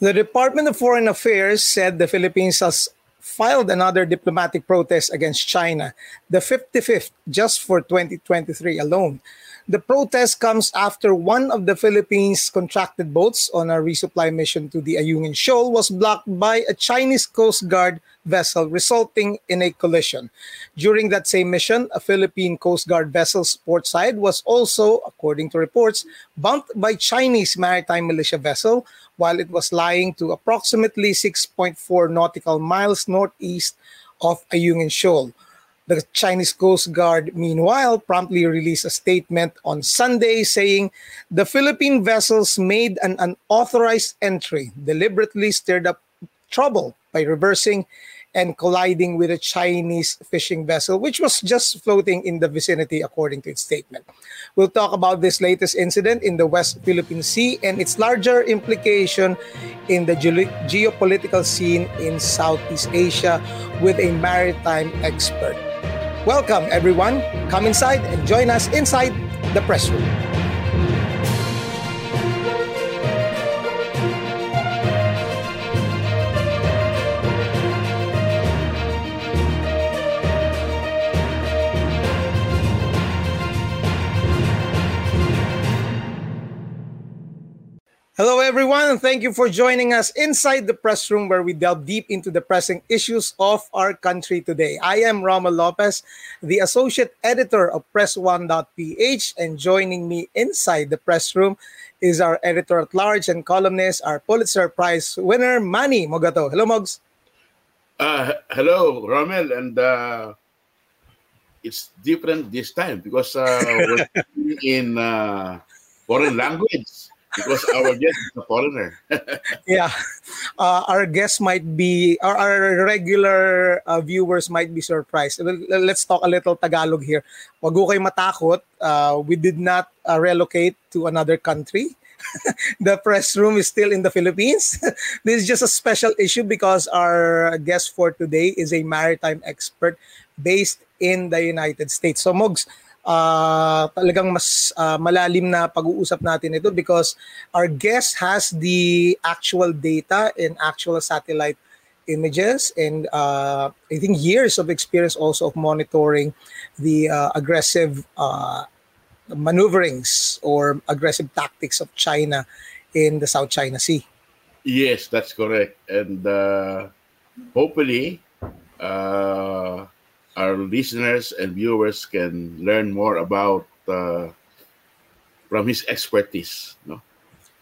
The Department of Foreign Affairs said the Philippines has filed another diplomatic protest against China, the 55th just for 2023 alone. The protest comes after one of the Philippines' contracted boats on a resupply mission to the Ayungin Shoal was blocked by a Chinese Coast Guard vessel, resulting in a collision. During that same mission, a Philippine Coast Guard vessel's port side was also, according to reports, bumped by Chinese maritime militia vessel while it was lying to approximately 6.4 nautical miles northeast of Ayungin Shoal. The Chinese Coast Guard, meanwhile, promptly released a statement on Sunday saying the Philippine vessels made an unauthorized entry, deliberately stirred up trouble by reversing and colliding with a Chinese fishing vessel, which was just floating in the vicinity, according to its statement. We'll talk about this latest incident in the West Philippine Sea and its larger implication in the ge- geopolitical scene in Southeast Asia with a maritime expert. Welcome, everyone. Come inside and join us inside the press room. Hello, everyone, and thank you for joining us inside the press room where we delve deep into the pressing issues of our country today. I am Rommel Lopez, the associate editor of Press1.ph, and joining me inside the press room is our editor at large and columnist, our Pulitzer Prize winner, Manny Mogato. Hello, Mogs. Uh, hello, Rommel, and uh, it's different this time because uh, we're in uh, foreign language because our guest is a foreigner. yeah, uh, our guests might be, our, our regular uh, viewers might be surprised. Let's talk a little Tagalog here. Wag kayo matakot. Uh, we did not uh, relocate to another country. the press room is still in the Philippines. this is just a special issue because our guest for today is a maritime expert based in the United States. So, Mogs, uh, talagang mas uh, malalim na pag-uusap natin ito because our guest has the actual data and actual satellite images and uh, I think years of experience also of monitoring the uh, aggressive uh, maneuverings or aggressive tactics of China in the South China Sea. Yes, that's correct. And uh, hopefully, uh, our listeners and viewers can learn more about uh, from his expertise. No?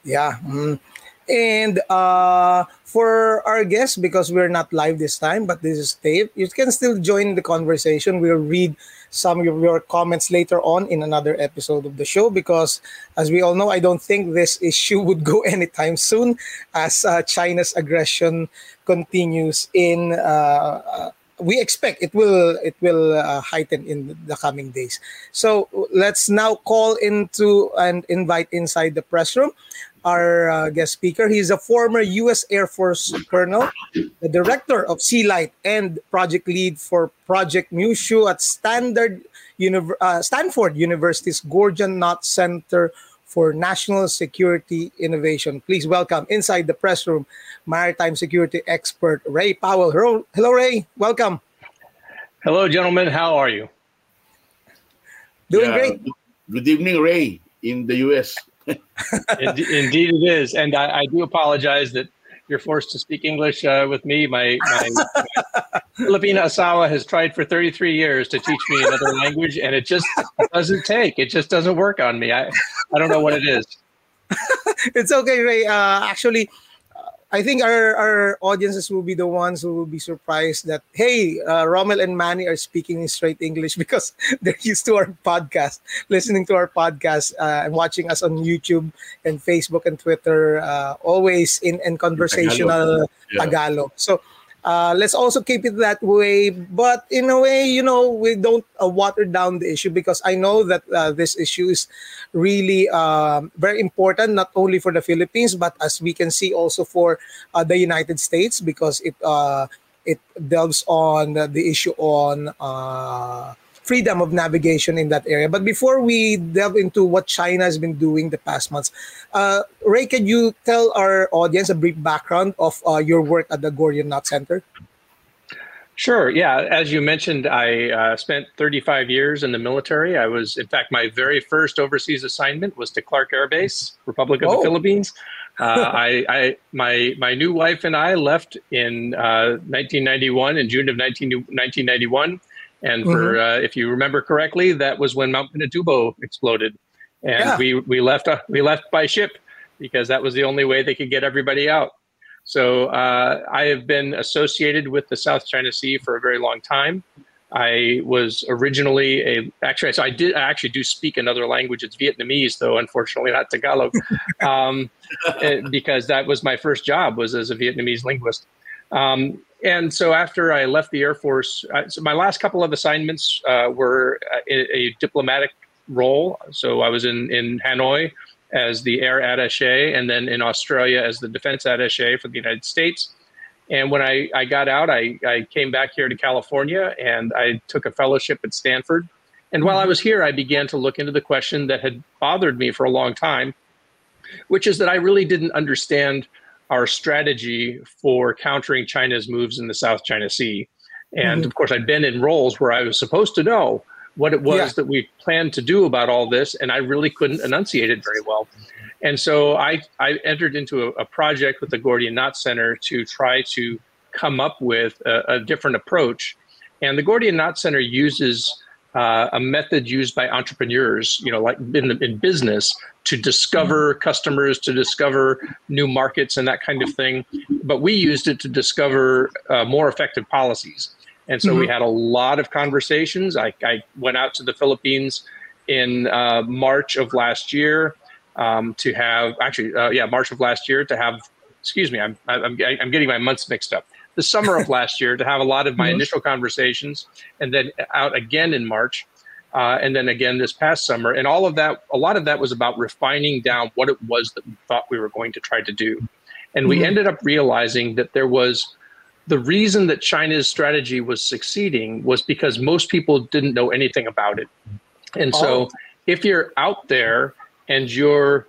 Yeah. Mm. And uh, for our guests, because we're not live this time, but this is tape, you can still join the conversation. We'll read some of your comments later on in another episode of the show because, as we all know, I don't think this issue would go anytime soon as uh, China's aggression continues in uh, uh we expect it will it will uh, heighten in the coming days. So let's now call into and invite inside the press room our uh, guest speaker. He's a former U.S. Air Force colonel, the director of SeaLight, and project lead for Project Myoushu at Standard Univ- uh, Stanford University's Gordian Knot Center for National Security Innovation. Please welcome inside the press room maritime security expert Ray Powell. Hello, hello Ray. Welcome. Hello, gentlemen. How are you? Doing yeah, great. Good evening, Ray, in the U.S. Indeed, it is, and I, I do apologize that you're forced to speak English uh, with me. My, my, my Filipina Asawa has tried for 33 years to teach me another language, and it just doesn't take. It just doesn't work on me. I, I don't know what it is. it's okay, Ray. Uh, actually, I think our, our audiences will be the ones who will be surprised that hey, uh, Rommel and Manny are speaking in straight English because they're used to our podcast, listening to our podcast, uh, and watching us on YouTube and Facebook and Twitter, uh, always in in conversational Tagalog. Yeah. Tagalog. So uh, let's also keep it that way. But in a way, you know, we don't uh, water down the issue because I know that uh, this issue is really um, very important, not only for the Philippines, but as we can see also for uh, the United States because it uh, it delves on the issue on freedom of navigation in that area. But before we delve into what China has been doing the past months, uh, Ray, can you tell our audience a brief background of uh, your work at the Gordian Knot Center? Sure. Yeah. As you mentioned, I uh, spent 35 years in the military. I was, in fact, my very first overseas assignment was to Clark Air Base, Republic of oh. the Philippines. Uh, I, I, my, my new wife and I left in uh, 1991, in June of 19, 1991. And for, mm-hmm. Uh, if you remember correctly, that was when Mount Pinatubo exploded, and yeah. we we left uh, we left by ship because that was the only way they could get everybody out. So uh, I have been associated with the South China Sea for a very long time. I was originally a actually so I did I actually do speak another language. It's Vietnamese though, unfortunately not Tagalog, um, eh, because that was my first job was as a Vietnamese linguist. Um, and so after I left the Air Force, uh, so my last couple of assignments uh, were a, a, diplomatic role. So I was in in Hanoi as the air attaché, and then in Australia as the defense attaché for the United States. And when I, I got out, I, I came back here to California and I took a fellowship at Stanford. And while I was here, I began to look into the question that had bothered me for a long time, which is that I really didn't understand our strategy for countering China's moves in the South China Sea. And mm-hmm. of course, I'd been in roles where I was supposed to know what it was yeah. that we planned to do about all this, and I really couldn't enunciate it very well. And so I, I entered into a, a project with the Gordian Knot Center to try to come up with a, a different approach. And the Gordian Knot Center uses uh, a method used by entrepreneurs, you know, like in, the, in business, to discover customers, to discover new markets, and that kind of thing. But we used it to discover uh, more effective policies. And so mm-hmm. we had a lot of conversations. I, I, went out to the Philippines in uh, March of last year um, to have actually, uh, yeah, March of last year to have. Excuse me, I'm I'm, I'm getting my months mixed up. The summer of last year to have a lot of my mm-hmm. initial conversations, and then out again in March, uh, and then again this past summer, and all of that. A lot of that was about refining down what it was that we thought we were going to try to do, and mm-hmm. we ended up realizing that there was the reason that China's strategy was succeeding was because most people didn't know anything about it. And so oh. if you're out there and you're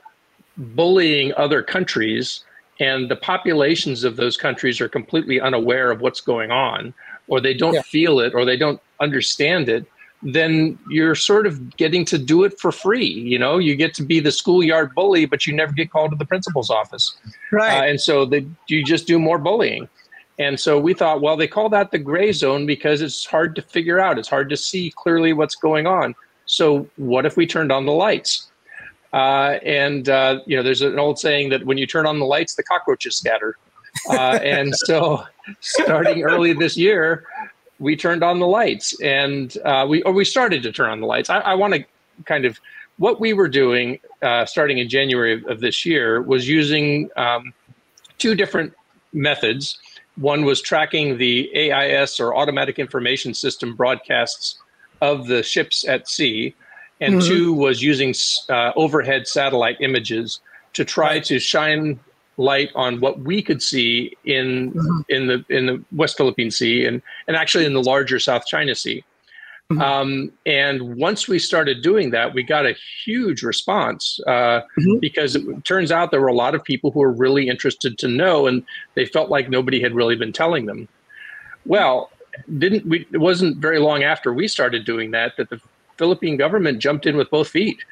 bullying other countries and the populations of those countries are completely unaware of what's going on or they don't yeah. feel it or they don't understand it then you're sort of getting to do it for free. You know you get to be the schoolyard bully but you never get called to the principal's office. Right. Uh, and so the, you just do more bullying. And so we thought well they call that the gray zone because it's hard to figure out. It's hard to see clearly what's going on. So what if we turned on the lights? Uh, and uh, you know, there's an old saying that when you turn on the lights, the cockroaches scatter. Uh, and so, starting early this year, we turned on the lights, and uh, we or we started to turn on the lights. I, I want to kind of what we were doing uh, starting in January of, this year was using um, two different methods. One was tracking the AIS or Automatic Information System broadcasts of the ships at sea and mm-hmm. two was using uh, overhead satellite images to try to shine light on what we could see in mm-hmm. in the in the West Philippine Sea and and actually in the larger South China Sea. Mm-hmm. Um, and once we started doing that, we got a huge response uh, mm-hmm. because it turns out there were a lot of people who were really interested to know, and they felt like nobody had really been telling them. Well, didn't we? It wasn't very long after we started doing that that the Philippine government jumped in with both feet.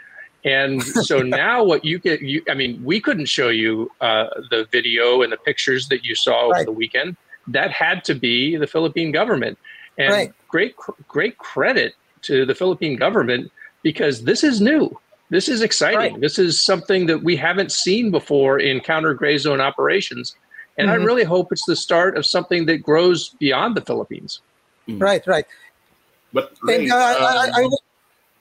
And so now what you get, you, I mean, we couldn't show you uh, the video and the pictures that you saw over right. the weekend. That had to be the Philippine government. And right. great, great credit to the Philippine government because this is new. This is exciting. Right. This is something that we haven't seen before in counter gray zone operations. And mm-hmm. I really hope it's the start of something that grows beyond the Philippines. Mm-hmm. Right, right. But and, uh, I, I,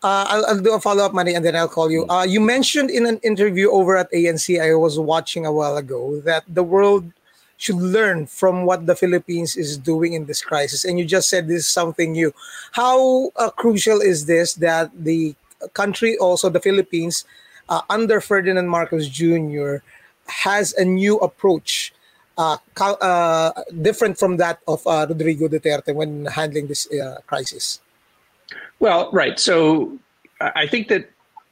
uh, I'll, I'll, do a follow up, Manny, and then I'll call you. Uh, you mentioned in an interview over at ANC I was watching a while ago that the world should learn from what the Philippines is doing in this crisis. And you just said this is something new. How uh, crucial is this that the country, also the Philippines, uh, under Ferdinand Marcos Jr., has a new approach, uh, uh, different from that of Rodrigo Duterte when handling this crisis? Well, right. So I think that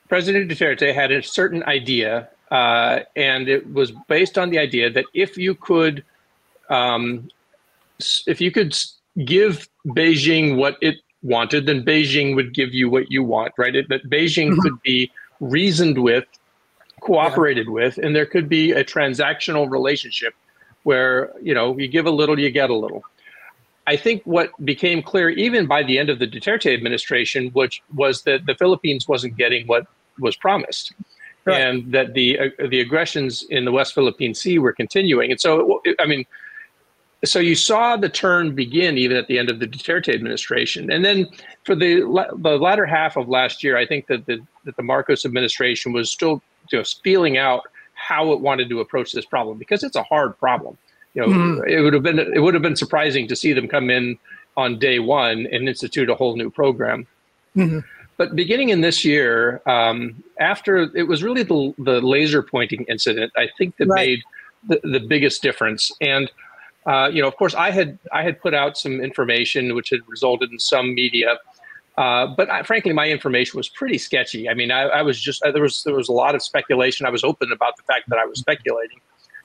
President Duterte had a certain idea, uh, and it was based on the idea that if you could, um, if you could give Beijing what it wanted, then Beijing would give you what you want, right? It, that Beijing mm-hmm. could be reasoned with, cooperated yeah. with, and there could be a transactional relationship where you know you give a little, you get a little. I think what became clear, even by the end of the Duterte administration, which was that the Philippines wasn't getting what was promised, right. and that the uh, the aggressions in the West Philippine Sea were continuing. And so, I mean, so you saw the turn begin even at the end of the Duterte administration, and then for the the latter half of last year, I think that the that the Marcos administration was still just feeling out how it wanted to approach this problem because it's a hard problem you know, mm-hmm. it would have been it would have been surprising to see them come in on day one and institute a whole new program. Mm-hmm. But beginning in this year, um, after it was really the the laser pointing incident, I think that right. made the, the biggest difference. And uh, you know, of course, I had I had put out some information which had resulted in some media. Uh, but I, frankly, my information was pretty sketchy. I mean, I, I was just there was there was a lot of speculation. I was open about the fact that I was speculating,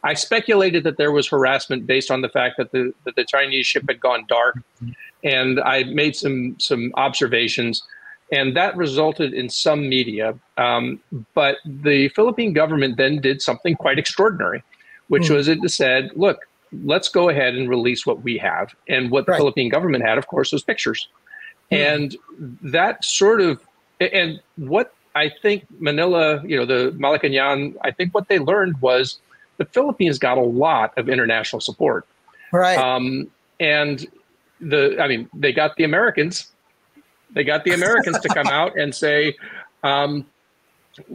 I speculated that there was harassment based on the fact that the that the Chinese ship had gone dark, and I made some some observations, and that resulted in some media. Um, but the Philippine government then did something quite extraordinary, which mm. was it said, "Look, let's go ahead and release what we have." And what the right. Philippine government had, of course, was pictures, mm. and that sort of and what I think Manila, you know, the Malacañang, I think what they learned was the Philippines got a lot of international support. Right. Um, and the, I mean, they got the Americans. They got the Americans to come out and say, um,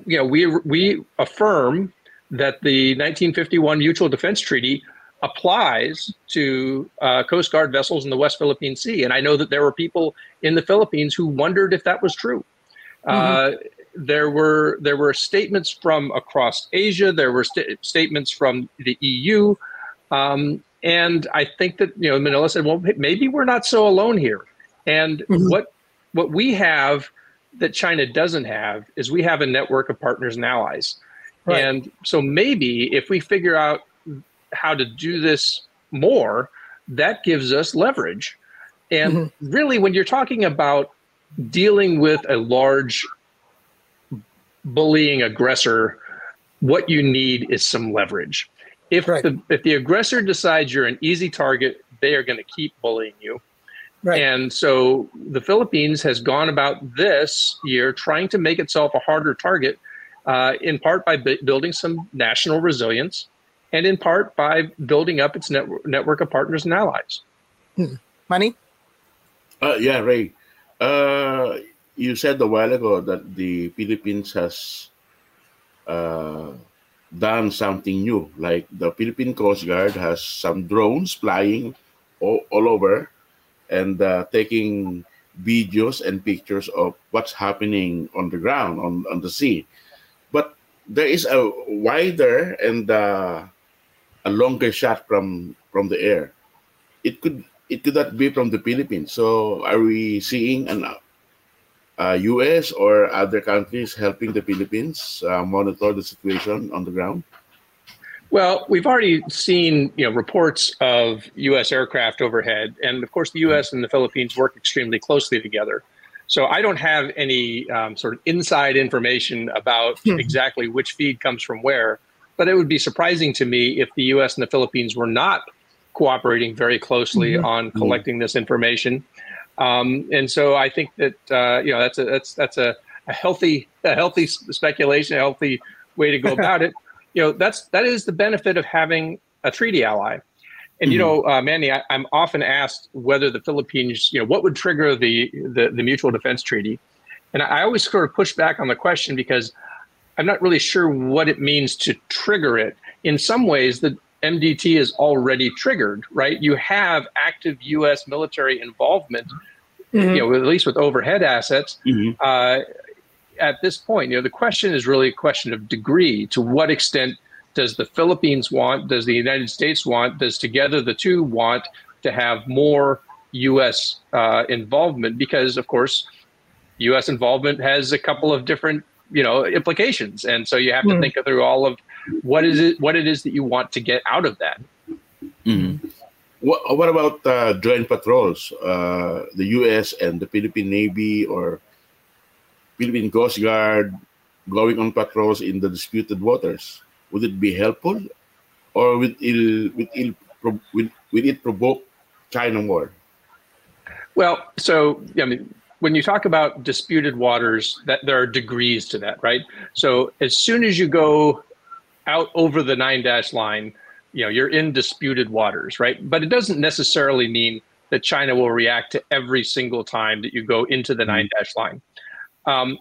you know, we we affirm that the 1951 Mutual Defense Treaty applies to uh, Coast Guard vessels in the West Philippine Sea. And I know that there were people in the Philippines who wondered if that was true. Mm-hmm. Uh, there were there were statements from across Asia. There were st- statements from the EU, um, and I think that you know Manila said, "Well, maybe we're not so alone here." And mm-hmm. what what we have that China doesn't have is we have a network of partners and allies. Right. And so maybe if we figure out how to do this more, that gives us leverage. And mm-hmm. really, when you're talking about dealing with a large bullying aggressor, what you need is some leverage. If right. the if the aggressor decides you're an easy target, they are going to keep bullying you. Right. And so the Philippines has gone about this year trying to make itself a harder target, uh, in part by b- building some national resilience, and in part by building up its network, network of partners and allies. Hmm. Manny? Uh, yeah, Ray. Uh, you said a while ago that the Philippines has uh, done something new. Like the Philippine Coast Guard has some drones flying all, all over and uh, taking videos and pictures of what's happening on the ground, on, on the sea. But there is a wider and uh, a longer shot from from the air. It could it could not be from the Philippines. So are we seeing an uh, U.S. or other countries helping the Philippines uh, monitor the situation on the ground? Well, we've already seen you know reports of U.S. aircraft overhead, and of course, the U.S. and the Philippines work extremely closely together. So I don't have any um, sort of inside information about hmm. exactly which feed comes from where, but it would be surprising to me if the U.S. and the Philippines were not cooperating very closely mm-hmm. on collecting this information. Um, and so I think that uh, you know that's a that's that's a, a healthy a healthy speculation, a healthy way to go about it. You know that's that is the benefit of having a treaty ally. And mm-hmm. you know, uh, Manny, I, am often asked whether the Philippines, you know, what would trigger the, the the mutual defense treaty, and I always sort of push back on the question because I'm not really sure what it means to trigger it. In some ways, the MDT is already triggered, right? You have active U.S. military involvement, mm-hmm. you know, at least with overhead assets. Mm-hmm. Uh, at this point, you know, the question is really a question of degree. To what extent does the Philippines want? Does the United States want? Does together the two want to have more U.S. Uh, involvement? Because, of course, U.S. involvement has a couple of different you know implications, and so you have to mm. think through all of what is it what it is that you want to get out of that. Mm-hmm. What, what about uh, joint patrols? Uh, the U.S. and the Philippine Navy or Philippine Coast Guard going on patrols in the disputed waters. Would it be helpful, or will it, will it, will, will it provoke China more? Well, so I mean, when you talk about disputed waters, that there are degrees to that, right? So as soon as you go out over the nine dash line, you know you're in disputed waters, right? But it doesn't necessarily mean that China will react to every single time that you go into the nine dash line. Um,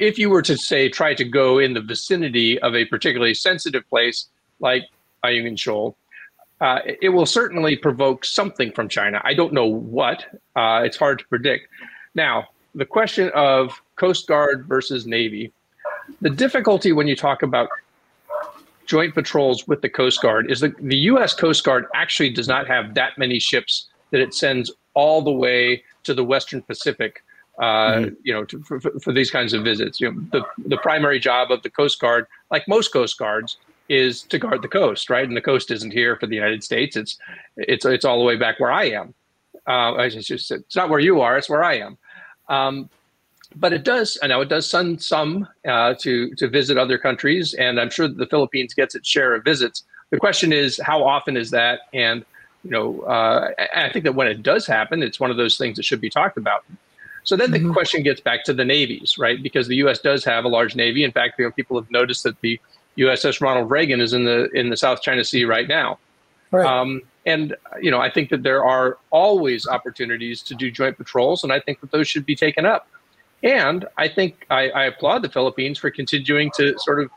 if you were to say try to go in the vicinity of a particularly sensitive place like Ayungin Shoal, uh, it will certainly provoke something from China. I don't know what. Uh, it's hard to predict. Now, the question of Coast Guard versus Navy, the difficulty when you talk about joint patrols with the Coast Guard is that the U.S. Coast Guard actually does not have that many ships that it sends all the way to the Western Pacific. Uh, mm-hmm. You know, to, for, for, these kinds of visits, you know, the the primary job of the Coast Guard, like most Coast Guards, is to guard the coast, right? And the coast isn't here for the United States; it's it's it's all the way back where I am. Uh, it's just it's not where you are; it's where I am. Um, but it does, I know it does send some uh, to to visit other countries, and I'm sure the Philippines gets its share of visits. The question is, how often is that? And you know, uh, I think that when it does happen, it's one of those things that should be talked about. So then mm-hmm. the question gets back to the navies, right? Because the U.S. does have a large navy. In fact, you know, people have noticed that the USS Ronald Reagan is in the in the South China Sea right now. Right. Um, and you know, I think that there are always opportunities to do joint patrols, and I think that those should be taken up. And I think I, I applaud the Philippines for continuing to sort of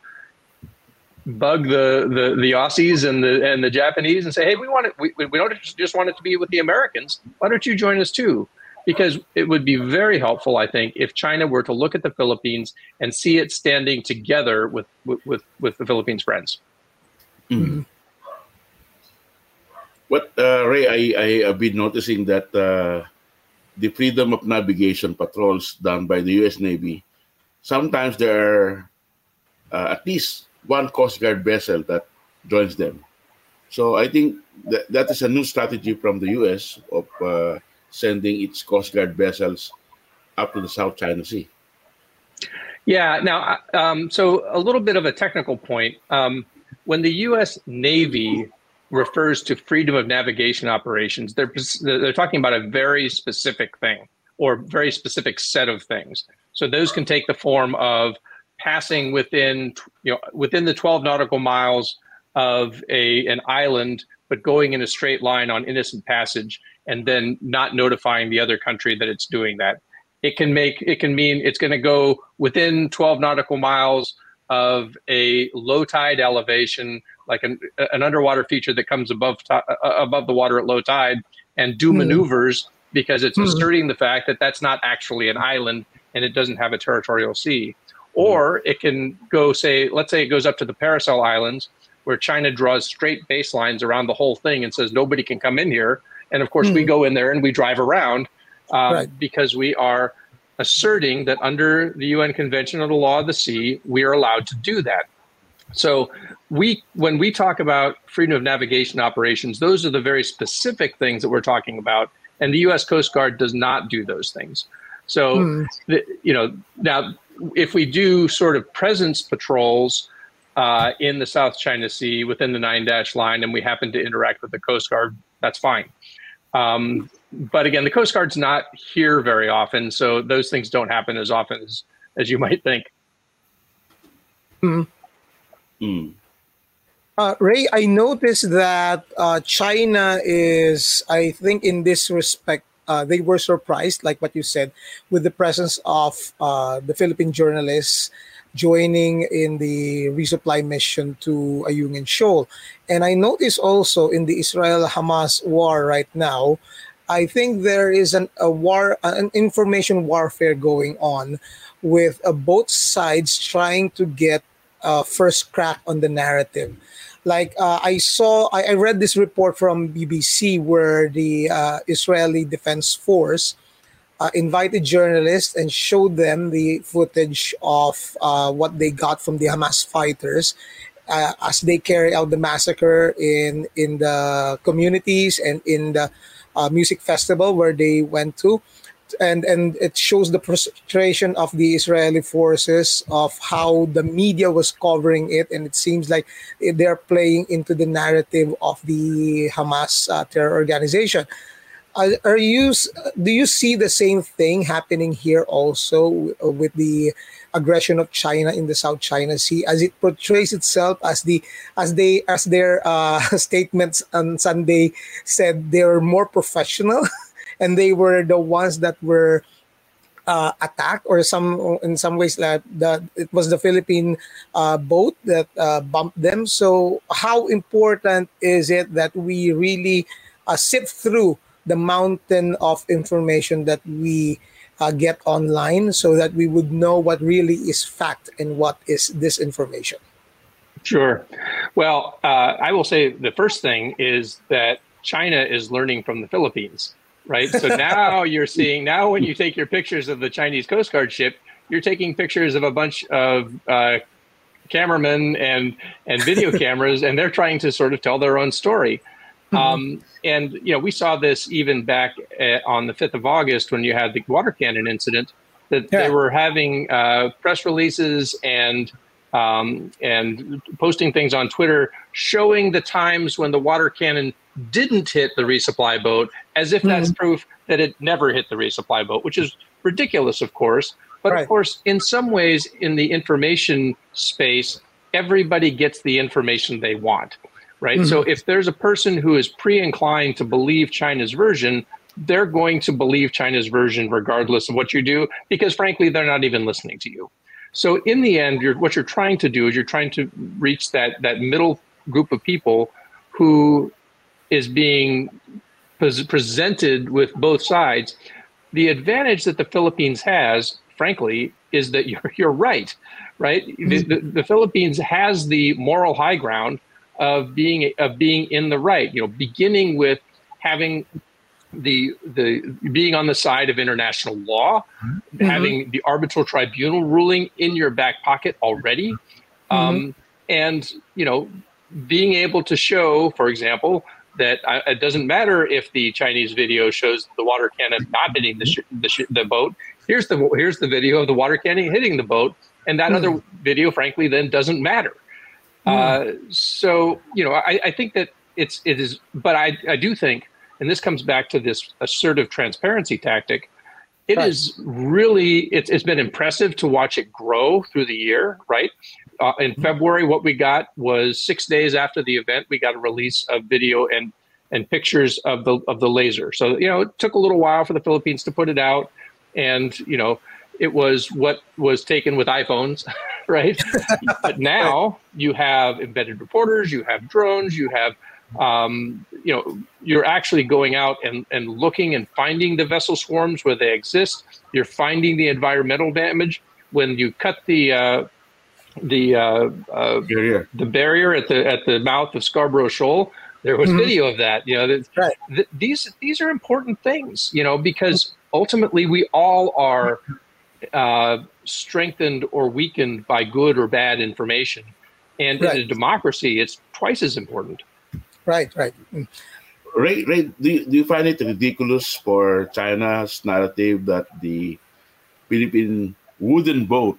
bug the, the the Aussies and the and the Japanese and say, hey, we want it. We, we don't just want it to be with the Americans. Why don't you join us too? Because it would be very helpful, I think, if China were to look at the Philippines and see it standing together with with with the Philippines friends. Mm-hmm. What uh, Ray, I I have been noticing that. Uh, the freedom of navigation patrols done by the U.S. Navy, sometimes there are uh, at least one Coast Guard vessel that joins them. So I think that, that is a new strategy from the U.S. of uh, sending its Coast Guard vessels up to the South China Sea. Yeah. Now, um, so a little bit of a technical point. Um, when the U.S. Navy refers to freedom of navigation operations, they're they're talking about a very specific thing or very specific set of things. So those can take the form of passing within you know within the 12 nautical miles of a an island but going in a straight line on innocent passage and then not notifying the other country that it's doing that it can make it can mean it's going to go within 12 nautical miles of a low tide elevation like an, an underwater feature that comes above uh, above the water at low tide and do mm. maneuvers because it's mm. asserting the fact that that's not actually an island and it doesn't have a territorial sea. Or it can go say, let's say it goes up to the Paracel Islands, where China draws straight baselines around the whole thing and says nobody can come in here. And of course, mm. we hmm. go in there and we drive around um, right. because we are asserting that under the UN Convention on the Law of the Sea, we are allowed to do that. So we when we talk about freedom of navigation operations, those are the very specific things that we're talking about, and the U.S. Coast Guard does not do those things. So, mm. the, you know, now if we do sort of presence patrols uh, in the South China Sea within the nine dash line, and we happen to interact with the Coast Guard, that's fine. Um, but again, the Coast Guard's not here very often, so those things don't happen as often as as you might think. Mm. Mm. Uh, Ray, I noticed that uh, China is, I think, in this respect, uh, they were surprised, like what you said, with the presence of uh, the Philippine journalists joining in the resupply mission to Ayungin Shoal. And I noticed also in the Israel Hamas war right now, I think there is an, a war, an information warfare going on with uh, both sides trying to get uh, first crack on the narrative. Like uh, I saw, I, I, read this report from BBC where the uh, Israeli Defense Force uh, invited journalists and showed them the footage of uh, what they got from the Hamas fighters uh, as they carry out the massacre in in the communities and in the music festival where they went to and and it shows the frustration of the Israeli forces of how the media was covering it, and it seems like they're playing into the narrative of the Hamas uh, terror organization. Uh, are you do you see the same thing happening here also with the aggression of China in the South China Sea as it portrays itself as the as they as their uh, statements on Sunday said they're more professional and they were the ones that were uh, attacked or some in some ways that, it was the Philippine uh, boat that uh, bumped them. So how important is it that we really uh, sift through the mountain of information that we uh, get online so that we would know what really is fact and what is disinformation? Sure. Well, uh, I will say the first thing is that China is learning from the Philippines right? So now you're seeing now when you take your pictures of the Chinese Coast Guard ship, you're taking pictures of a bunch of uh, cameramen and and video cameras, and they're trying to sort of tell their own story. Mm-hmm. Um, and you know, we saw this even back at, uh, on the fifth of August when you had the water cannon incident. That yeah. they were having uh, press releases and um, and posting things on Twitter showing the times when the water cannon didn't hit the resupply boat as if that's mm-hmm. proof that it never hit the resupply boat, which is ridiculous, of course. But right. of course, in some ways, in the information space, everybody gets the information they want, right? Mm-hmm. So if there's a person who is pre inclined to believe China's version, they're going to believe China's version regardless of what you do, because frankly, they're not even listening to you. So in the end, you're, what you're trying to do is you're trying to reach that that middle group of people who is being presented with both sides. The advantage that the Philippines has, frankly, is that you're you're right, right? Mm-hmm. The, the, the, Philippines has the moral high ground of being of being in the right. You know, beginning with having the the being on the side of international law, mm-hmm. having the arbitral tribunal ruling in your back pocket already, mm-hmm. um, and you know, being able to show, for example, that I, it doesn't matter if the Chinese video shows the water cannon not hitting the, sh- the, sh- the boat. Here's the here's the video of the water cannon hitting the boat, and that mm. other video, frankly, then doesn't matter. Mm. Uh, so you know, I, I think that it's it is, but I I do think, and this comes back to this assertive transparency tactic. It right. is really it's it's been impressive to watch it grow through the year, right? Uh, in. February, what we got was six days after the event, we got a release of video and and pictures of the of the laser. So you know, it took a little while for the Philippines to put it out, and you know, it was what was taken with iPhones, right? but now you have embedded reporters, you have drones, you have um, you know, you're actually going out and, and looking and finding the vessel swarms where they exist. You're finding the environmental damage when you cut the uh, the uh, uh, barrier. the barrier at the at the mouth of Scarborough Shoal. There was mm-hmm. video of that. You know, right. th- these these are important things. You know, because ultimately we all are uh, strengthened or weakened by good or bad information, and right. in a democracy, it's twice as important. Right. Right. Mm. Ray, Ray, do you, do you find it ridiculous for China's narrative that the Philippine wooden boat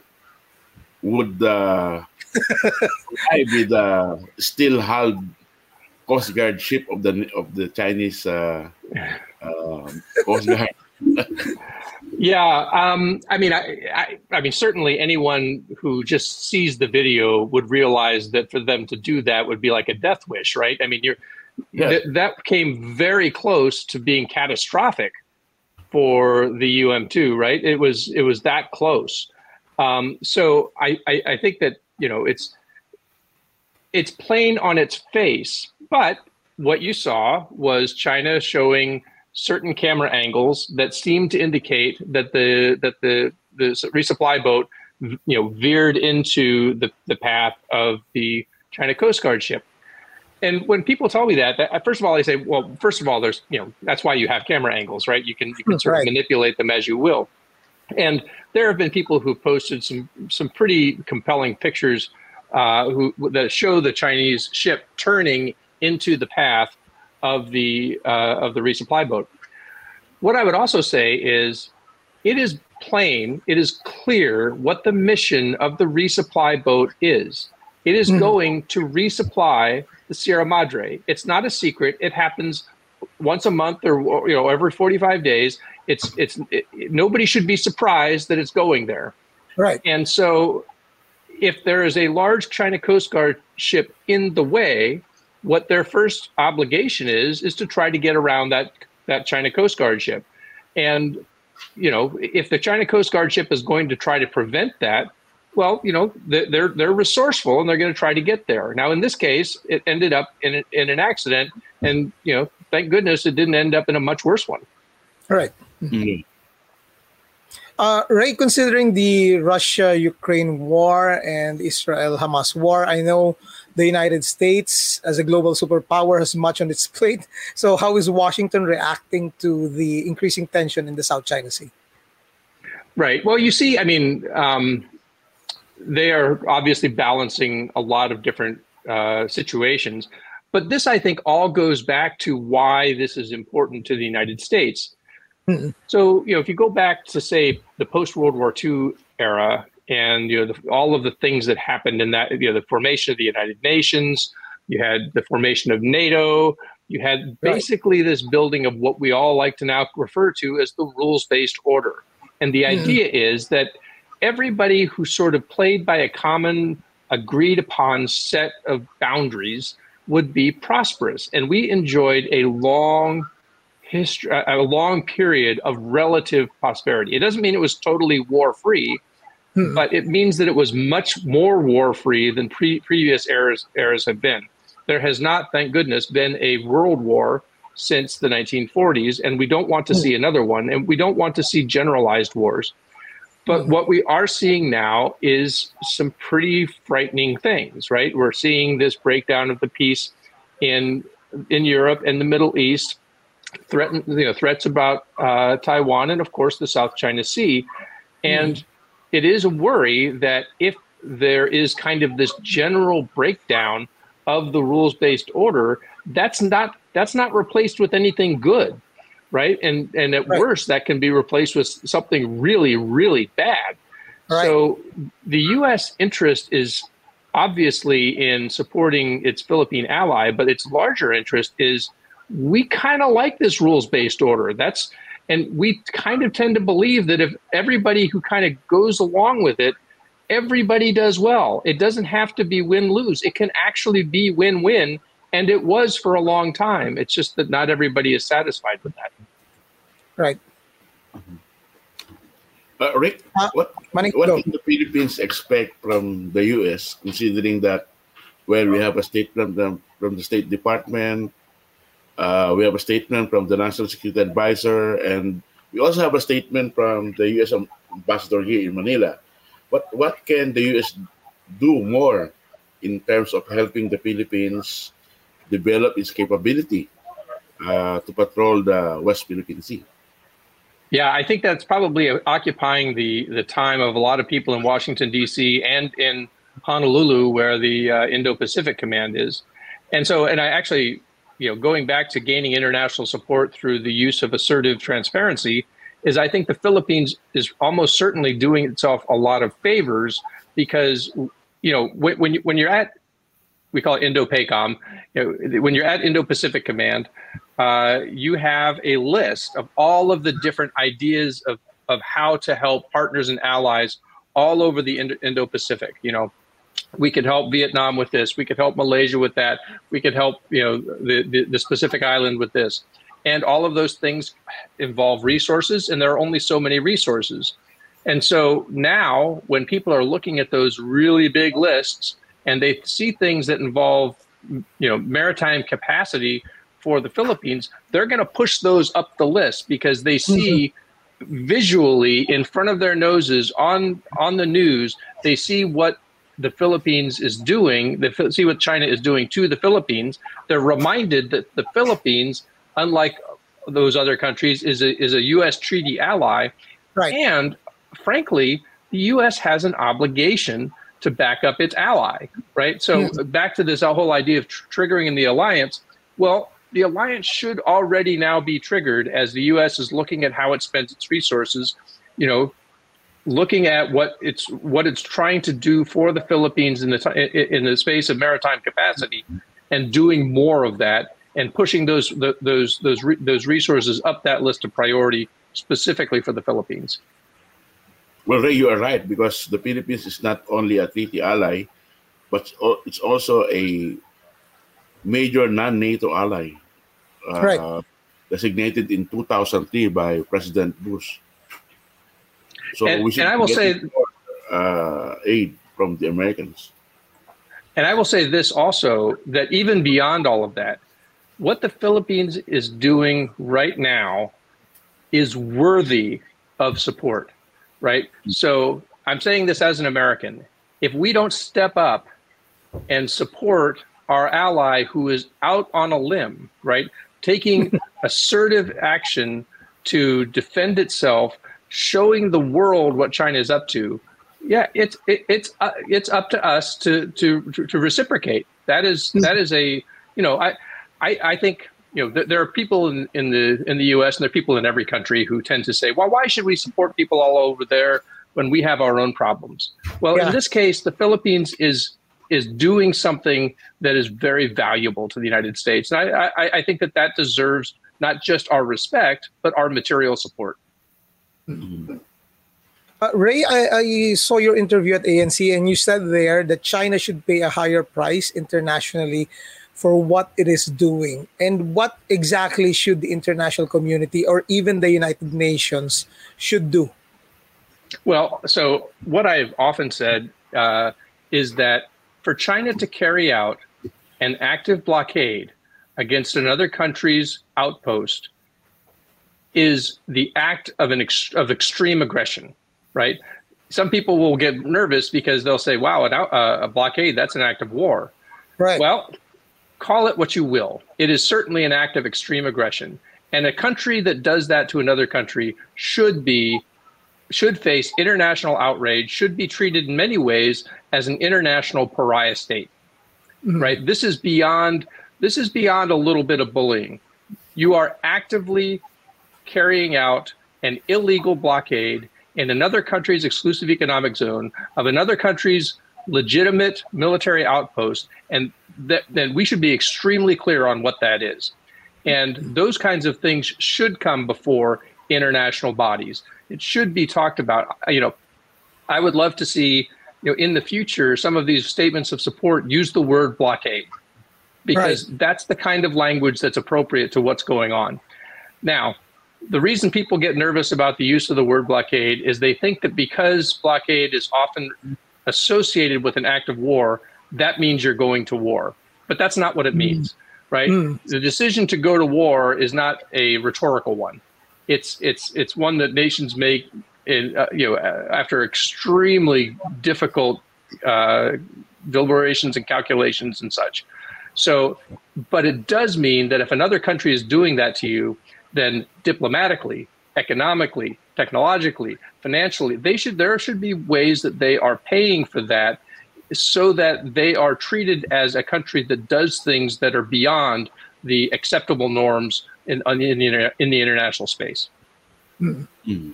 would uh, be the still hulled Coast Guard ship of the of the Chinese uh, uh, Coast Guard. yeah, um, I mean, I, I, I, mean, certainly anyone who just sees the video would realize that for them to do that would be like a death wish, right? I mean, you're yes. th- that came very close to being catastrophic for the UM2, right? It was it was that close. Um, so I, I, I think that you know it's it's plain on its face, but what you saw was China showing certain camera angles that seemed to indicate that the that the the resupply boat you know veered into the, the path of the China Coast Guard ship. and when people tell me that, that, first of all, I say, well, first of all, there's, you know, that's why you have camera angles, right? You can, you can sort right. of manipulate them as you will. And there have been people who posted some, some pretty compelling pictures uh, who that show the Chinese ship turning into the path of the uh, of the resupply boat. What I would also say is, it is plain, it is clear what the mission of the resupply boat is. It is mm-hmm. going to resupply the Sierra Madre. It's not a secret. It happens once a month or you know every 45 days. It's it's it, nobody should be surprised that it's going there. Right. And so if there is a large China Coast Guard ship in the way, what their first obligation is is to try to get around that that China Coast Guard ship. And you know, if the China Coast Guard ship is going to try to prevent that, well, you know, they're they're resourceful and they're going to try to get there. Now, in this case, it ended up in in an accident, and you know, thank goodness it didn't end up in a much worse one. All right. Mm-hmm. Uh, Ray, considering the Russia Ukraine war and Israel Hamas war, I know the United States, as a global superpower, has much on its plate. So, how is Washington reacting to the increasing tension in the South China Sea? Right. Well, you see, I mean, um, they are obviously balancing a lot of different uh, situations. But this, I think, all goes back to why this is important to the United States. Mm-hmm. So, you know, if you go back to say the post World War II era, and you know the, all of the things that happened in that, you know, the formation of the United Nations, you had the formation of NATO, you had basically right. this building of what we all like to now refer to as the rules-based order. And the mm-hmm. idea is that everybody who sort of played by a common agreed upon set of boundaries would be prosperous and we enjoyed a long history a long period of relative prosperity it doesn't mean it was totally war free hmm. but it means that it was much more war free than pre- previous eras eras have been there has not thank goodness been a world war since the 1940s and we don't want to hmm. see another one and we don't want to see generalized wars but what we are seeing now is some pretty frightening things, right? We're seeing this breakdown of the peace in in Europe and the Middle East, threaten you know threats about uh, Taiwan and of course the South China Sea, and mm. it is a worry that if there is kind of this general breakdown of the rules based order, that's not that's not replaced with anything good right? And and at right. worst, that can be replaced with something really, really bad. Right. So the U.S. interest is obviously in supporting its Philippine ally, but its larger interest is we kind of like this rules based order. That's and we kind of tend to believe that if everybody who kind of goes along with it, everybody does well. It doesn't have to be win lose. It can actually be win win and it was for a long time. It's just that not everybody is satisfied with that. Right. Uh, Rick, uh, what, what can the Philippines expect from the U.S., considering that well, we have a statement from, from the State Department, uh, we have a statement from the National Security Advisor, and we also have a statement from the U.S. ambassador here in Manila. What what can the U.S. do more in terms of helping the Philippines develop its capability uh, to patrol the West Philippine Sea. Yeah, I think that's probably occupying the the time of a lot of people in Washington D.C. and in Honolulu, where the uh, Indo-Pacific Command is. And so, and I actually, you know, going back to gaining international support through the use of assertive transparency, is I think the Philippines is almost certainly doing itself a lot of favors because you know when when, you, when you're at we call it Indo-PACOM. You know, when you're at Indo-Pacific Command, uh, you have a list of all of the different ideas of, of how to help partners and allies all over the Indo-Pacific. You know, we could help Vietnam with this. We could help Malaysia with that. We could help you know the, the, specific island with this. And all of those things involve resources, and there are only so many resources. And so now, when people are looking at those really big lists, and they see things that involve you know maritime capacity for the Philippines, they're going to push those up the list because they see mm-hmm. visually in front of their noses on on the news, they see what the Philippines is doing, the, see what China is doing to the Philippines, they're reminded that the Philippines, unlike those other countries, is a, is a U.S. treaty ally. Right. And frankly, the U.S. has an obligation to back up its ally, right? So yes. back to this whole idea of tr- triggering in the alliance. Well, the alliance should already now be triggered as the U.S. is looking at how it spends its resources. You know, looking at what it's what it's trying to do for the Philippines in the in the space of maritime capacity, and doing more of that, and pushing those those those those resources up that list of priority specifically for the Philippines. Well, Ray, you are right because the Philippines is not only a treaty ally, but it's also a major non-NATO ally, uh, right. designated in 2003 by President Bush. So and, we should and I will say more, uh, aid from the Americans. And I will say this also that even beyond all of that, what the Philippines is doing right now is worthy of support, right? So I'm saying this as an American. If we don't step up and support our ally who is out on a limb, right, taking assertive action to defend itself showing the world what China is up to, yeah, it's it, it's uh, it's up to us to, to to reciprocate. That is hmm. that is a you know I I, I think you know th- there are people in, in the in the U.S. and there are people in every country who tend to say, well, why should we support people all over there when we have our own problems? Well, yeah. in this case, the Philippines is is doing something that is very valuable to the United States, and I, I, I think that that deserves not just our respect but our material support. Uh, Ray, I, I, saw your interview at ANC, and you said there that China should pay a higher price internationally for what it is doing. And what exactly should the international community or even the United Nations should do? Well, so what I've often said uh, is that for China to carry out an active blockade against another country's outpost is the act of an ex- of extreme aggression, right? Some people will get nervous because they'll say, "Wow, uh, a blockade that's an act of war." Right. Well, call it what you will. It is certainly an act of extreme aggression, and a country that does that to another country should be should face international outrage, should be treated in many ways as an international pariah state. Mm-hmm. Right? This is beyond this is beyond a little bit of bullying. You are actively carrying out an illegal blockade in another country's exclusive economic zone of another country's legitimate military outpost, and that, then we should be extremely clear on what that is. And those kinds of things should come before international bodies. It should be talked about. You know, I would love to see, you know, in the future, some of these statements of support use the word blockade because right. that's the kind of language that's appropriate to what's going on. Now, the reason people get nervous about the use of the word blockade is they think that because blockade is often associated with an act of war, that means you're going to war. But that's not what it hmm. means, right? Mm. The decision to go to war is not a rhetorical one. It's it's it's one that nations make in uh, you know after extremely difficult uh, deliberations and calculations and such. So, but it does mean that if another country is doing that to you, then diplomatically, economically, technologically, financially, they should there should be ways that they are paying for that so that they are treated as a country that does things that are beyond the acceptable norms in, in, the, in the international space. Mm-hmm.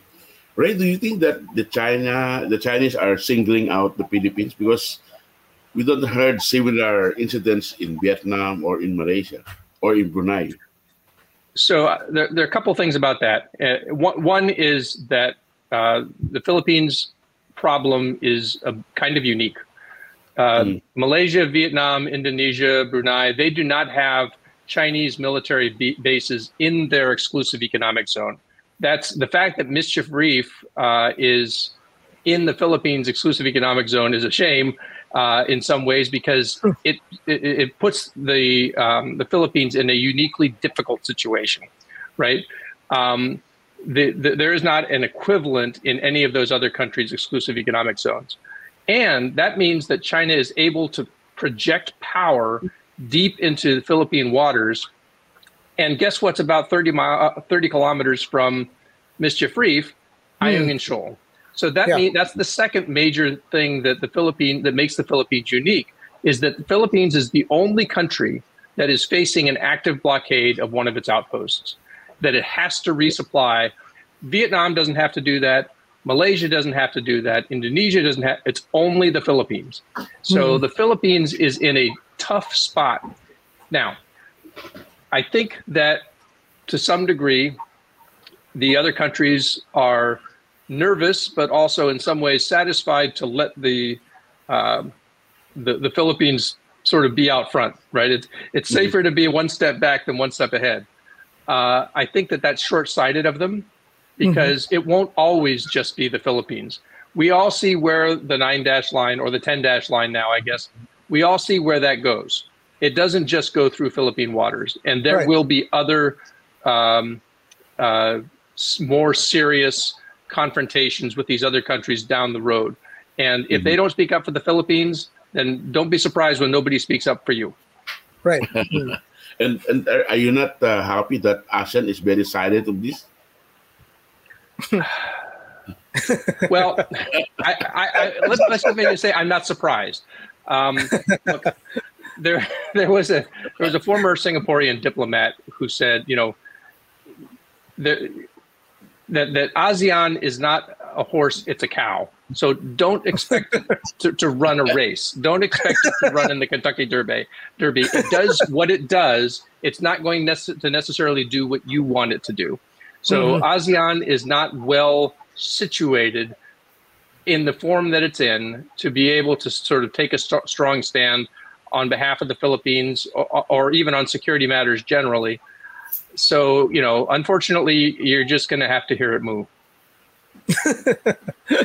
Ray, do you think that the China, the Chinese are singling out the Philippines because we don't heard similar incidents in Vietnam or in Malaysia or in Brunei? So uh, there, there, are a couple things about that. Uh, one, one, is that uh, the Philippines problem is a, kind of unique. Mm. Malaysia, Vietnam, Indonesia, Brunei, they do not have Chinese military b- bases in their exclusive economic zone. That's the fact that Mischief Reef uh, is in the Philippines exclusive economic zone is a shame uh, in some ways because it, it, it puts the um, the Philippines in a uniquely difficult situation, right? Um, the, the, there is not an equivalent in any of those other countries' exclusive economic zones, And that means that China is able to project power deep into the Philippine waters. And guess what's about 30, mile, uh, 30 kilometers from Mischief Reef? Hmm. Ayungin Shoal. So that yeah. means that's the second major thing that the Philippine that makes the Philippines unique is that the Philippines is the only country that is facing an active blockade of one of its outposts. That it has to resupply. Vietnam doesn't have to do that. Malaysia doesn't have to do that. Indonesia doesn't have. It's only the Philippines. So mm. the Philippines is in a tough spot. Now, I think that to some degree, the other countries are nervous, but also in some ways satisfied to let the uh, the, the Philippines sort of be out front, right? It's it's mm-hmm. safer to be one step back than one step ahead. Uh, I think that that's short sighted of them because mm-hmm. it won't always just be the Philippines. We all see where the nine dash line or the 10 dash line now, I guess, we all see where that goes. It doesn't just go through Philippine waters, and there right. will be other um, uh, more serious confrontations with these other countries down the road. And if mm-hmm. they don't speak up for the Philippines, then don't be surprised when nobody speaks up for you. Right. and and are you not uh, happy that ASEAN is very silent on this? well, I, I, I, let's let's maybe say I'm not surprised. Um, look, there there was a there was a former Singaporean diplomat who said, you know, the that that ASEAN is not a horse; it's a cow. So don't expect to, to run a race. Don't expect to run in the Kentucky Derby. Derby. It does what it does. It's not going nece- to necessarily do what you want it to do. So mm-hmm. ASEAN is not well situated in the form that it's in to be able to sort of take a st- strong stand on behalf of the Philippines or, or even on security matters generally so, you know, unfortunately, you're just going to have to hear it move. uh,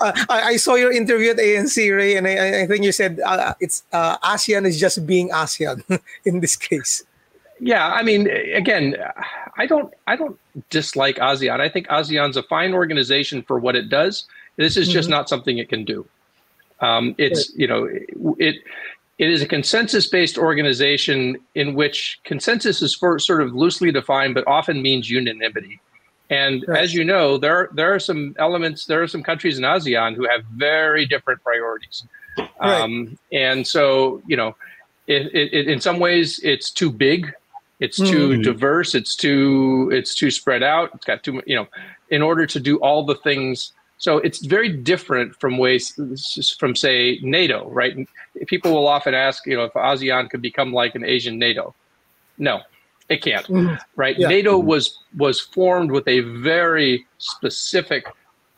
I, I, saw your interview at ANC, Ray, and I, I think you said uh, it's uh, ASEAN is just being ASEAN in this case. Yeah, I mean, again, I don't, I don't dislike ASEAN. I think ASEAN's a fine organization for what it does. This is just mm-hmm. not something it can do. Um, it's, you know, it it is a consensus based organization in which consensus is for, sort of loosely defined, but often means unanimity. And right. as you know, there there are some elements, there are some countries in ASEAN who have very different priorities. Right. Um, and so, you know, it, it, in some ways, it's too big, it's too mm. diverse, it's too it's too spread out. It's got too you know, in order to do all the things so it's very different from ways from say NATO, right? People will often ask, you know, if ASEAN could become like an Asian NATO. No, it can't. Mm-hmm. Right? Yeah. NATO was was formed with a very specific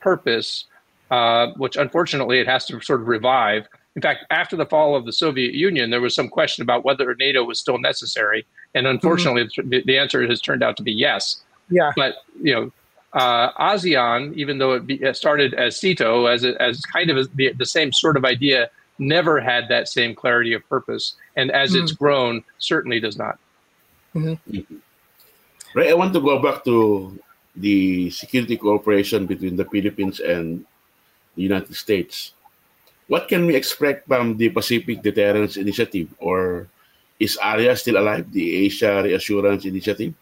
purpose, uh, which unfortunately it has to sort of revive. In fact, after the fall of the Soviet Union, there was some question about whether NATO was still necessary, and mm-hmm. unfortunately, mm-hmm. the, the answer has turned out to be yes. Yeah. But you know, uh, ASEAN, even though it, be, it started as SEATO, as, a, as kind of a, the, the, same sort of idea, never had that same clarity of purpose. And as mm-hmm. it's grown, certainly does not. Mm-hmm. Right. I want to go back to the security cooperation between the Philippines and the United States. What can we expect from the Pacific Deterrence Initiative, or is ARIA still alive, the Asia Reassurance Initiative?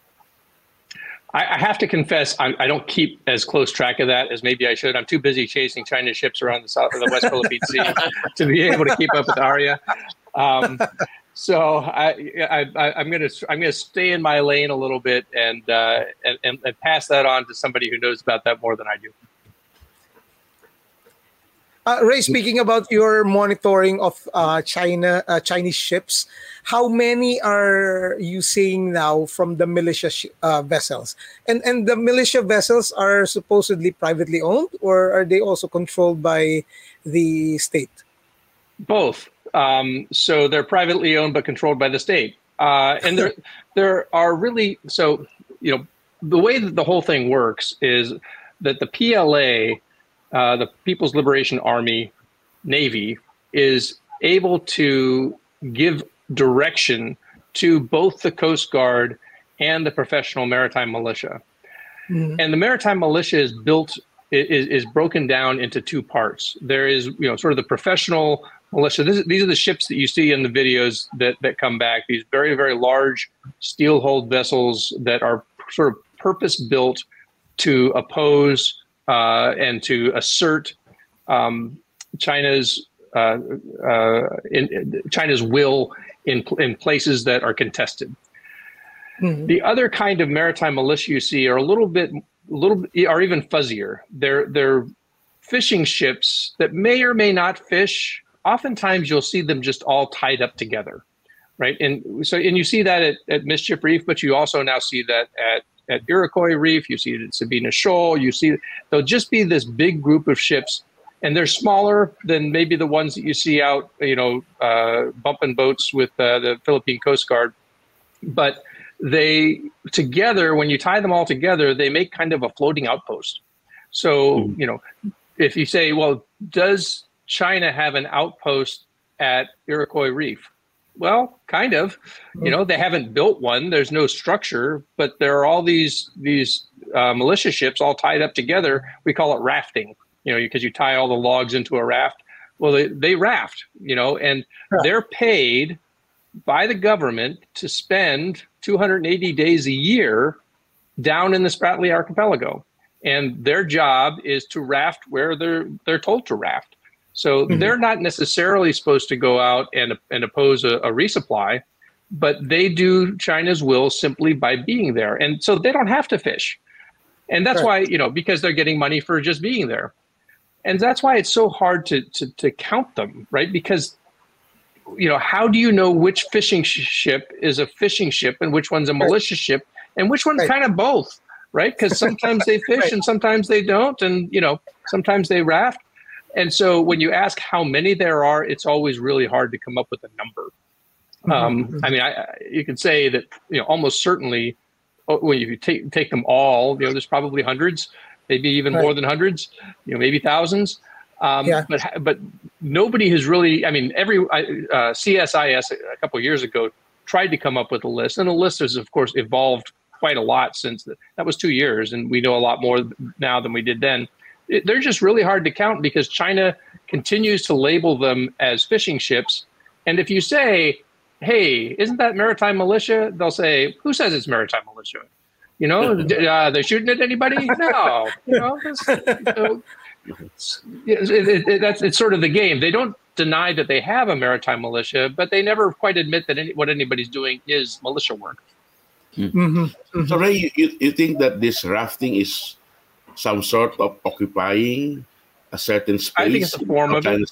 I, I have to confess, I'm, I do not keep as close track of that as maybe I should. I'm too busy chasing China ships around the south of the West Philippine Sea to be able to keep up with Aria. Um, so I, I, am gonna I'm gonna stay in my lane a little bit and, uh, and, and pass that on to somebody who knows about that more than I do. Uh, Ray, speaking about your monitoring of uh, China uh, Chinese ships, how many are you seeing now from the militia sh- uh, vessels? And and the militia vessels are supposedly privately owned, or are they also controlled by the state? Both. Um, so they're privately owned but controlled by the state. Uh, and there there are really so you know the way that the whole thing works is that the PLA uh, the People's Liberation Army Navy is able to give direction to both the Coast Guard and the professional maritime militia. Mm-hmm. And the maritime militia is built is, is broken down into two parts. There is, you know, sort of the professional militia. This, these are the ships that you see in the videos that, that come back. These very, very large steel hulled vessels that are sort of purpose built to oppose uh, and to assert um, China's uh, uh, in, in China's will in in places that are contested. Mm-hmm. The other kind of maritime militia you see are a little bit, little, are even fuzzier. They're they're fishing ships that may or may not fish. Oftentimes, you'll see them just all tied up together, right? And so, and you see that at, at Mischief Reef, but you also now see that at at Iroquois Reef. You see it at Sabina Shoal. You see there'll just be this big group of ships, and they're smaller than maybe the ones that you see out, you know, uh, bumping boats with uh, the Philippine Coast Guard, but they together when you tie them all together they make kind of a floating outpost so mm. you know if you say well does china have an outpost at iroquois reef well kind of you know they haven't built one there's no structure but there are all these these uh, militia ships all tied up together we call it rafting you know because you tie all the logs into a raft well they, they raft you know and yeah. they're paid by the government to spend 280 days a year down in the Spratly Archipelago. And their job is to raft where they're they're told to raft. So mm-hmm. they're not necessarily supposed to go out and, and oppose a, a resupply, but they do China's will simply by being there. And so they don't have to fish. And that's right. why, you know, because they're getting money for just being there. And that's why it's so hard to, to, to count them, right? Because you know, how do you know which fishing ship is a fishing ship and which one's a militia ship and which one's right. kind of both, right? Because sometimes they fish right. and sometimes they don't, and you know, sometimes they raft. And so when you ask how many there are, it's always really hard to come up with a number. Mm-hmm. Um, mm-hmm. I mean, I, you can say that you know almost certainly oh, when you take take them all, you know, there's probably hundreds, maybe even more than hundreds, you know, maybe thousands. Um, yeah. But but nobody has really. I mean, every uh, CSIS a couple years ago tried to come up with a list, and the list has of course evolved quite a lot since the, that was two years, and we know a lot more now than we did then. It, they're just really hard to count because China continues to label them as fishing ships, and if you say, "Hey, isn't that maritime militia?" They'll say, "Who says it's maritime militia?" You know, uh, they're shooting at anybody? No. You know, so, it's, it, it, that's it's sort of the game. They don't deny that they have a maritime militia, but they never quite admit that any, what anybody's doing is militia work. Mm-hmm. Mm-hmm. So, Ray, you, you think that this rafting is some sort of occupying a certain space? I think it's a form of it.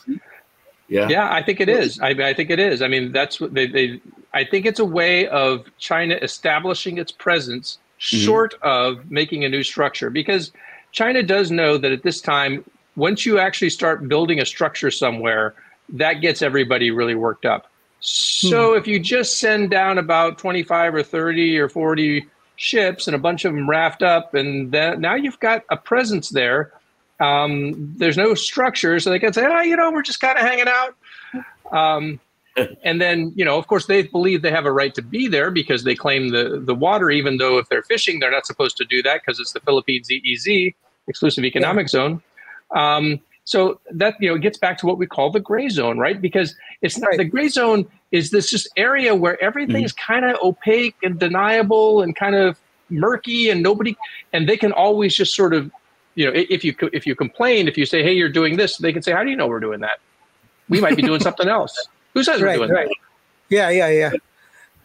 Yeah, yeah, I think it is. I, I think it is. I mean, that's what they, they. I think it's a way of China establishing its presence, mm-hmm. short of making a new structure, because China does know that at this time, once you actually start building a structure somewhere, that gets everybody really worked up. So hmm. if you just send down about 25 or 30 or 40 ships and a bunch of them raft up, and then now you've got a presence there. Um, there's no structure, so they can say, oh, you know, we're just kind of hanging out. Um, and then, you know, of course, they believe they have a right to be there because they claim the, the water, even though if they're fishing, they're not supposed to do that because it's the Philippines EEZ exclusive economic yeah. zone. Um, so that you know gets back to what we call the gray zone, right? Because it's not right. the gray zone is this just area where everything's mm-hmm. kind of opaque and deniable and kind of murky, and nobody and they can always just sort of you know if you if you complain if you say hey you're doing this they can say how do you know we're doing that we might be doing something else who says right, we're doing right. that yeah yeah yeah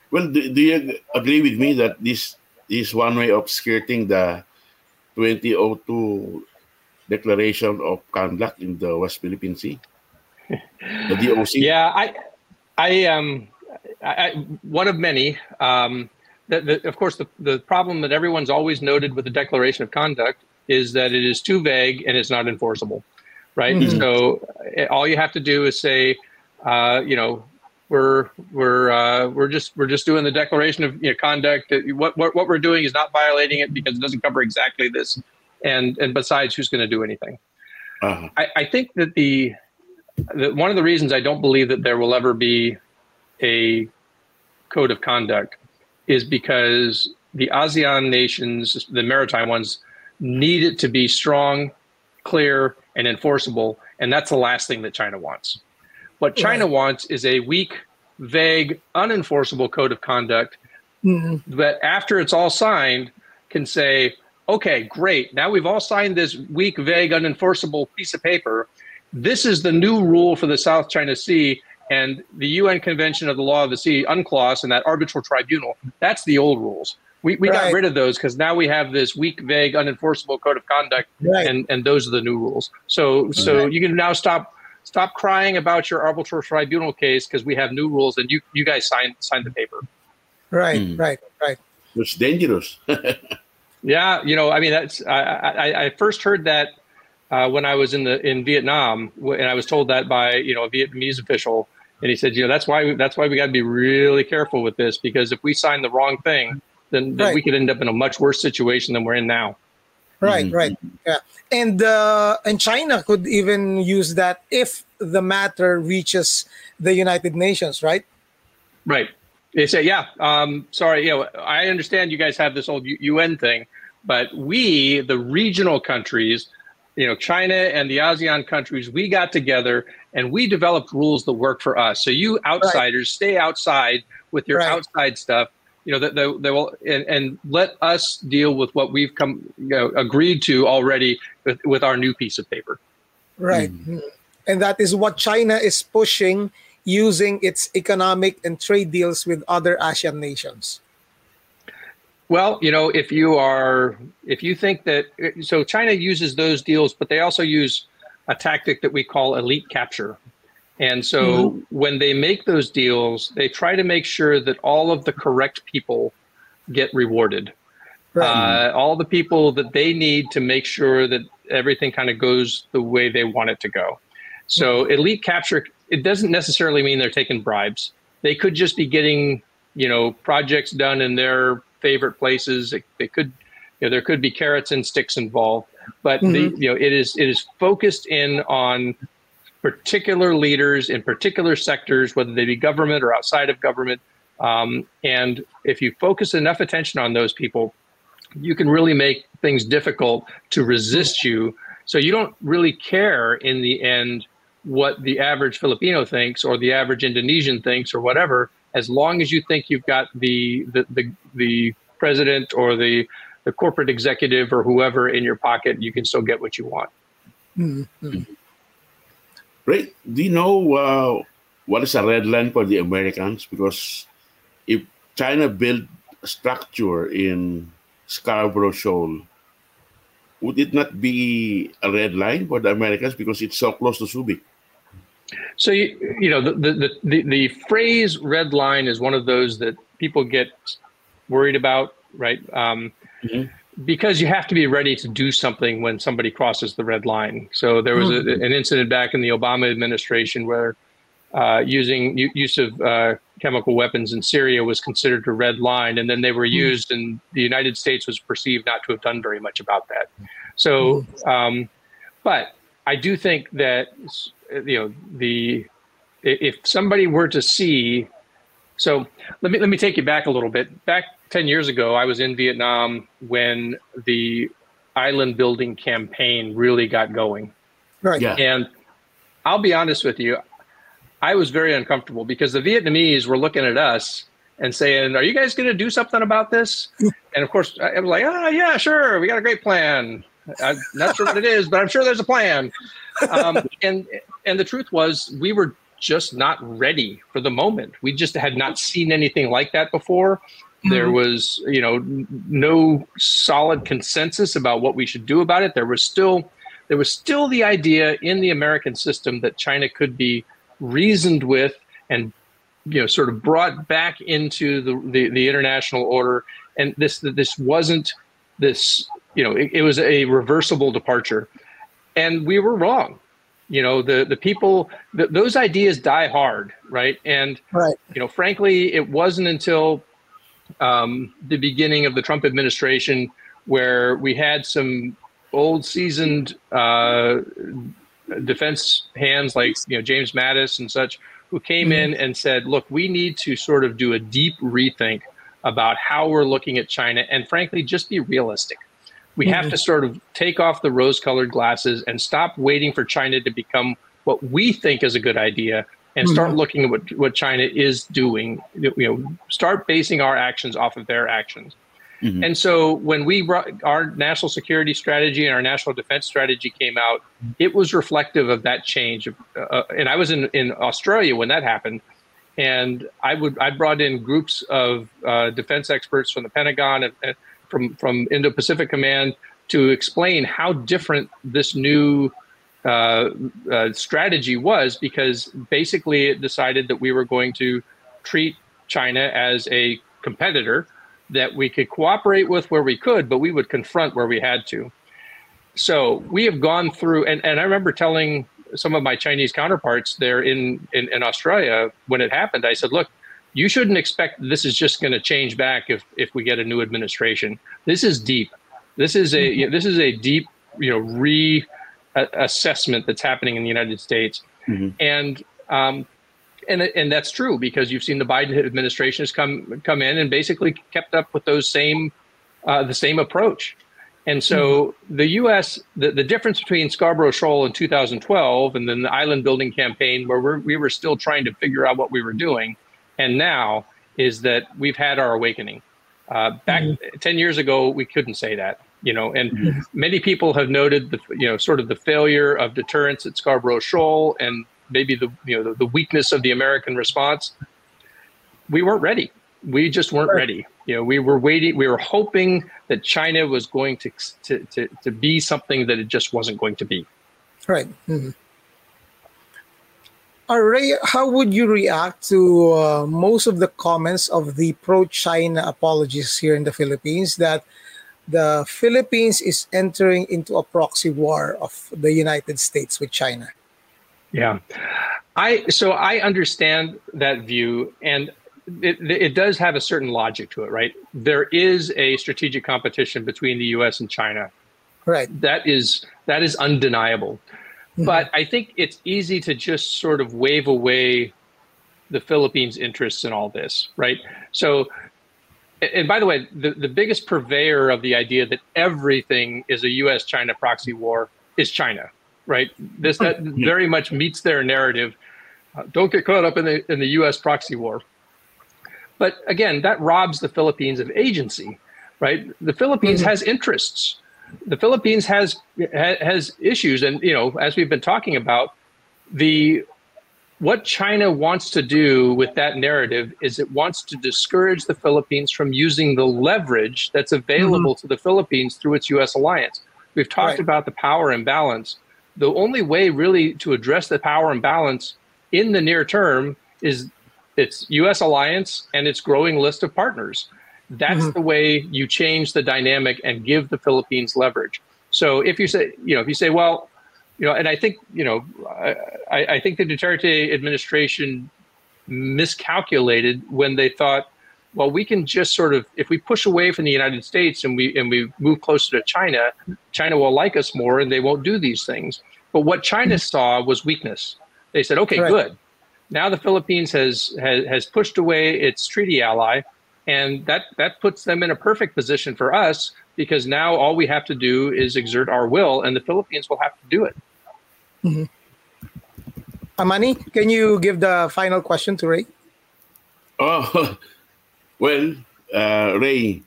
well do, do you agree with me that this is one way of skirting the 2002 declaration of conduct in the West Philippine Sea? The DOC? Yeah, I, I, um, I, one of many. Um, the, the, of course, the, the problem that everyone's always noted with the Declaration of Conduct is that it is too vague and it's not enforceable, right? Mm-hmm. So eh, all you have to do is say, uh, you know, we're we're uh, we're just we're just doing the declaration of you know, conduct. What, what what we're doing is not violating it because it doesn't cover exactly this. And and besides, who's going to do anything? Uh-huh. I, I think that the, the one of the reasons I don't believe that there will ever be a code of conduct is because the ASEAN nations, the maritime ones, need it to be strong clear, and enforceable. And that's the last thing that China wants. What China right. wants is a weak, vague, unenforceable code of conduct mm-hmm. that, after it's all signed, can say, okay, great. Now we've all signed this weak, vague, unenforceable piece of paper. This is the new rule for the South China Sea. And the UN Convention of the Law of the Sea, UNCLOS, and that arbitral tribunal, that's the old rules. We, we right. got rid of those because now we have this weak, vague, unenforceable code of conduct, right. and, and those are the new rules. So so right. you can now stop stop crying about your arbitral tribunal case because we have new rules and you you guys signed signed the paper. Right, mm. right, right. It's dangerous. yeah, you know, I mean, that's I I, I first heard that uh, when I was in the in Vietnam, and I was told that by you know a Vietnamese official, and he said, you know, that's why that's why we got to be really careful with this because if we sign the wrong thing then, then right. we could end up in a much worse situation than we're in now. Right, mm-hmm. right, yeah, and uh, and China could even use that if the matter reaches the United Nations, right? Right. They say, yeah. Um, sorry, you know, I understand you guys have this old UN thing, but we, the regional countries, you know, China and the ASEAN countries, we got together and we developed rules that work for us. So you outsiders, right. stay outside with your right. outside stuff you know, they, they will, and, and, let us deal with what we've come you know, agreed to already with, with our new piece of paper. Right. Mm. And that is what China is pushing using its economic and trade deals with other Asian nations. Well, you know, if you are, if you think that, so China uses those deals, but they also use a tactic that we call elite capture. And so mm-hmm. when they make those deals, they try to make sure that all of the correct people get rewarded. Right. Uh, all the people that they need to make sure that everything kind of goes the way they want it to go. So mm-hmm. elite capture, it doesn't necessarily mean they're taking bribes. They could just be getting, you know, projects done in their favorite places. It, they could, you know, there could be carrots and sticks involved, but mm-hmm. the, you know, it is it is focused in on particular leaders in particular sectors, whether they be government or outside of government. Um, and if you focus enough attention on those people, you can really make things difficult to resist you. So you don't really care in the end what the average Filipino thinks or the average Indonesian thinks or whatever, as long as you think you've got the the the, the president or the the corporate executive or whoever in your pocket, you can still get what you want. Mm-hmm. Right? Do you know uh, what is a red line for the Americans? Because if China built a structure in Scarborough Shoal, would it not be a red line for the Americans because it's so close to Subic? So you, you know the, the the the phrase "red line" is one of those that people get worried about, right? Um, mm-hmm because you have to be ready to do something when somebody crosses the red line. So there was a, hmm. an incident back in the Obama administration where uh, using use of uh, chemical weapons in Syria was considered a red line, and then they were hmm. used, and the United States was perceived not to have done very much about that. So, hmm. um, but I do think that you know the if somebody were to see, so let me let me take you back a little bit. Back 10 years ago, I was in Vietnam when the island building campaign really got going. Right. Yeah. And I'll be honest with you, I was very uncomfortable because the Vietnamese were looking at us and saying, Are you guys going to do something about this? and of course, I was like, Oh, yeah, sure. We got a great plan. I'm not sure what it is, but I'm sure there's a plan. Um, and and the truth was, we were just not ready for the moment. We just had not seen anything like that before. There mm-hmm. was, you know, no solid consensus about what we should do about it. There was still, there was still the idea in the American system that China could be reasoned with and, you know, sort of brought back into the the, the international order. And this this wasn't this, you know, it, it was a reversible departure, and we were wrong you know the the people the, those ideas die hard right and right. you know frankly it wasn't until um, the beginning of the Trump administration, where we had some old seasoned uh, defense hands like you know James Mattis and such, who came mm-hmm. in and said, "Look, we need to sort of do a deep rethink about how we're looking at China, and frankly, just be realistic." We mm-hmm. have to sort of take off the rose colored glasses and stop waiting for China to become what we think is a good idea and mm-hmm. start looking at what, what China is doing. You know, start basing our actions off of their actions. Mm-hmm. And so when we our national security strategy and our national defense strategy came out, it was reflective of that change. Uh, and I was in, in Australia when that happened, and I would I brought in groups of uh, defense experts from the Pentagon and, and from from Indo Pacific Command to explain how different this new uh, uh, strategy was because basically it decided that we were going to treat China as a competitor that we could cooperate with where we could, but we would confront where we had to. So we have gone through, and, and I remember telling some of my Chinese counterparts there in, in, in Australia when it happened, I said, look, you shouldn't expect this is just going to change back if, if we get a new administration. This is deep. This is a you know, this is a deep you know re assessment that's happening in the United States, mm-hmm. and um, and and that's true because you've seen the Biden administration has come come in and basically kept up with those same uh, the same approach. And so mm-hmm. the U.S. The, the difference between Scarborough Shoal in 2012 and then the island building campaign, where we're, we were still trying to figure out what we were doing, and now is that we've had our awakening. Uh, back mm-hmm. 10 years ago, we couldn't say that, you know, and mm-hmm. many people have noted the, you know, sort of the failure of deterrence at Scarborough Shoal and maybe the, you know, the, the weakness of the American response. We weren't ready. We just weren't ready. You know, we were waiting. We were hoping that China was going to to to, to be something that it just wasn't going to be. Right. Mm-hmm. Ray, how would you react to uh, most of the comments of the pro-China apologists here in the Philippines that the Philippines is entering into a proxy war of the United States with China? Yeah, I so I understand that view, and it, it does have a certain logic to it, right? There is a strategic competition between the U.S. and China, right? That is that is undeniable, mm-hmm. but I think it's easy to just sort of wave away the Philippines' interests in all this, right? So, and by the way, the, the biggest purveyor of the idea that everything is a U.S.-China proxy war is China, right? This that very much meets their narrative. Uh, don't get caught up in the in the U.S. proxy war. But again, that robs the Philippines of agency, right? The Philippines mm-hmm. has interests. The Philippines has has issues, and you know, as we've been talking about, the what China wants to do with that narrative is it wants to discourage the Philippines from using the leverage that's available mm-hmm. to the Philippines through its U.S. alliance. We've talked right. about the power imbalance. The only way, really, to address the power imbalance in the near term is its U.S. alliance and its growing list of partners. That's mm-hmm. the way you change the dynamic and give the Philippines leverage. So if you say, you know, if you say, well, you know, and I think, you know, I, I think the Duterte administration miscalculated when they thought, well, we can just sort of, if we push away from the United States and we and we move closer to China, China will like us more and they won't do these things. But what China mm-hmm. saw was weakness. They said, okay, right. good now the Philippines has, has, has pushed away its treaty ally, and that, that puts them in a perfect position for us because now all we have to do is exert our will, and the Philippines will have to do it. Mm-hmm. Amani, can you give the final question to Ray? Oh, well, uh, Ray,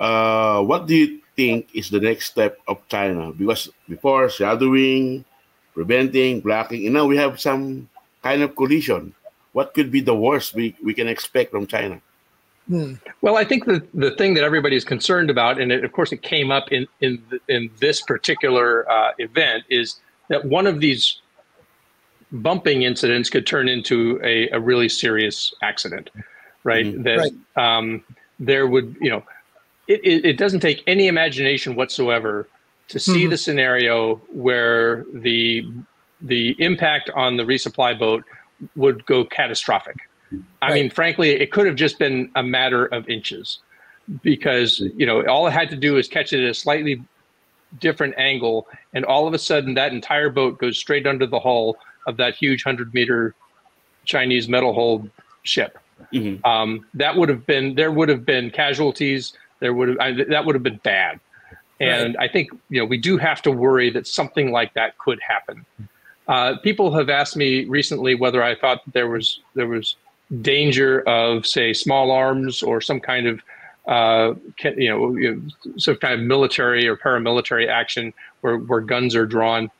uh, what do you think is the next step of China? Because before shadowing, preventing, blocking, you know, we have some kind of collision, what could be the worst we, we can expect from China? Hmm. Well, I think the, the thing that everybody is concerned about, and it, of course it came up in in, in this particular uh, event, is that one of these bumping incidents could turn into a, a really serious accident, right? Mm-hmm. That right. Um, there would, you know, it, it, it, doesn't take any imagination whatsoever to see mm-hmm. the scenario where the the impact on the resupply boat would go catastrophic. I right. mean, frankly, it could have just been a matter of inches because, you know, all it had to do is catch it at a slightly different angle. And all of a sudden, that entire boat goes straight under the hull of that huge 100 meter Chinese metal hulled ship. Mm-hmm. Um, that would have been, there would have been casualties. There would have, I, that would have been bad. And right. I think you know we do have to worry that something like that could happen. Uh, people have asked me recently whether I thought there was there was danger of say small arms or some kind of uh, you know some kind of military or paramilitary action where where guns are drawn.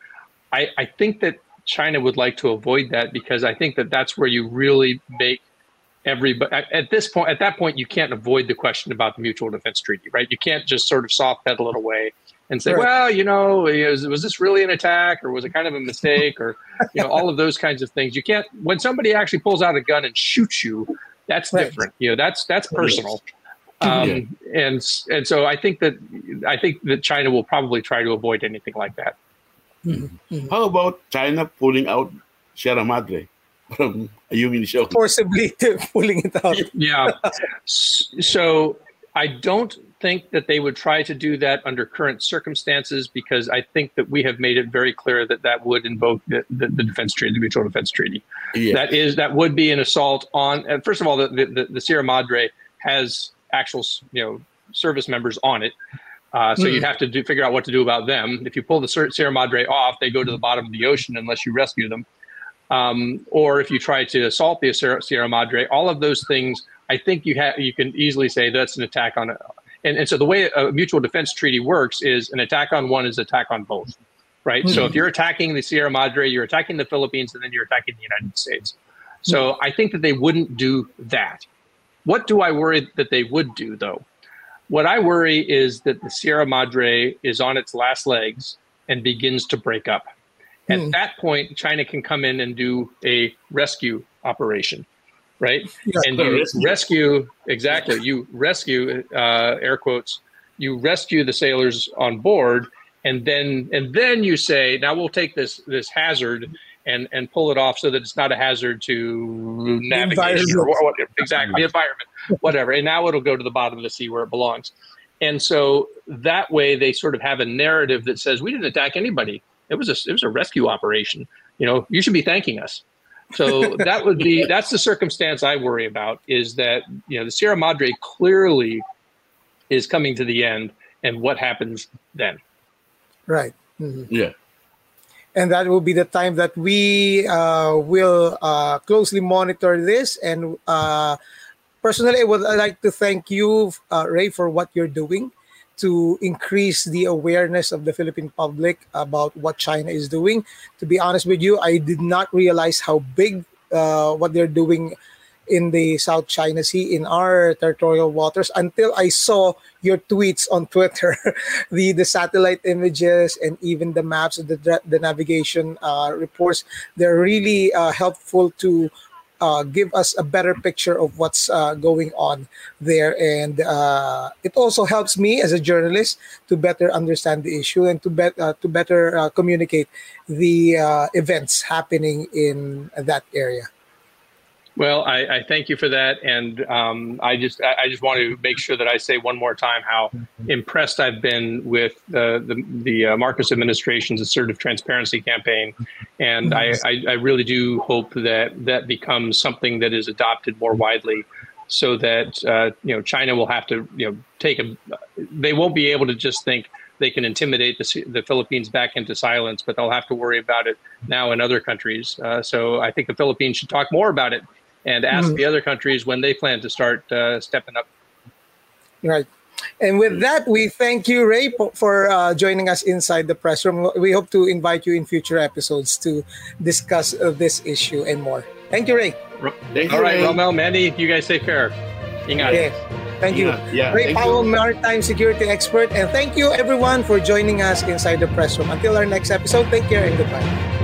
I, I think that China would like to avoid that because I think that that's where you really make everybody at this point at that point you can't avoid the question about the mutual defense treaty right you can't just sort of soft pedal it away and say right. well you know was, was this really an attack or was it kind of a mistake or you know all of those kinds of things you can't when somebody actually pulls out a gun and shoots you that's right. different you know that's that's personal um, yeah. and and so i think that i think that china will probably try to avoid anything like that Mm-hmm. How about China pulling out Sierra Madre from Ayungin Shoal? Forcibly pulling it out. yeah. So I don't think that they would try to do that under current circumstances because I think that we have made it very clear that that would invoke the, the, the defense treaty, the mutual defense treaty. That is that would be an assault on. And first of all, the, the, the Sierra Madre has actual you know service members on it. Uh, so mm. you'd have to do, figure out what to do about them. If you pull the Sierra Madre off, they go to the bottom of the ocean unless you rescue them. Um, or if you try to assault the Sierra Madre, all of those things, I think you have you can easily say that's an attack on. And, and so the way a mutual defense treaty works is an attack on one is attack on both, right? Mm-hmm. So if you're attacking the Sierra Madre, you're attacking the Philippines, and then you're attacking the United States. So mm-hmm. I think that they wouldn't do that. What do I worry that they would do though? What I worry is that the Sierra Madre is on its last legs and begins to break up. At hmm. that point, China can come in and do a rescue operation, right? Yeah, and you rescue. rescue exactly. You rescue uh, air quotes. You rescue the sailors on board, and then and then you say, now we'll take this this hazard and and pull it off so that it's not a hazard to navigation or, or, exactly the environment whatever. And now it'll go to the bottom of the sea where it belongs. And so that way they sort of have a narrative that says we didn't attack anybody. It was a it was a rescue operation. You know, you should be thanking us. So that would be that's the circumstance I worry about is that you know the Sierra Madre clearly is coming to the end, and what happens then? Right. Mm-hmm. Yeah. And that will be the time that we uh, will uh, closely monitor this and uh, personally, I would like to thank you, uh, Ray, for what you're doing to increase the awareness of the Philippine public about what China is doing. To be honest with you, I did not realize how big uh, what they're doing in the South China Sea in our territorial waters until I saw your tweets on Twitter, the the satellite images and even the maps, the the navigation uh, reports. They're really uh, helpful to uh, give us a better picture of what's uh, going on there. And uh, it also helps me as a journalist to better understand the issue and to, bet uh, to better uh, communicate the uh, events happening in that area. Well, I, I, thank you for that, and um, I just I just want to make sure that I say one more time how impressed I've been with the the, the uh, Marcos administration's assertive transparency campaign, and I, I, I really do hope that that becomes something that is adopted more widely, so that uh, you know China will have to you know take a they won't be able to just think they can intimidate the, the Philippines back into silence, but they'll have to worry about it now in other countries. Uh, so I think the Philippines should talk more about it and ask mm. the other countries when they plan to start uh, stepping up. Right. And with that, we thank you, Ray, for uh, joining us inside the press room. We hope to invite you in future episodes to discuss uh, this issue and more. Thank you, Ray. Thank All you, right, Ray. Rommel, Manny, you guys take care. Ingat. Yes. Thank you. Yeah, yeah, Ray Powell, you. maritime security expert. And thank you, everyone, for joining us inside the press room. Until our next episode, take care and goodbye.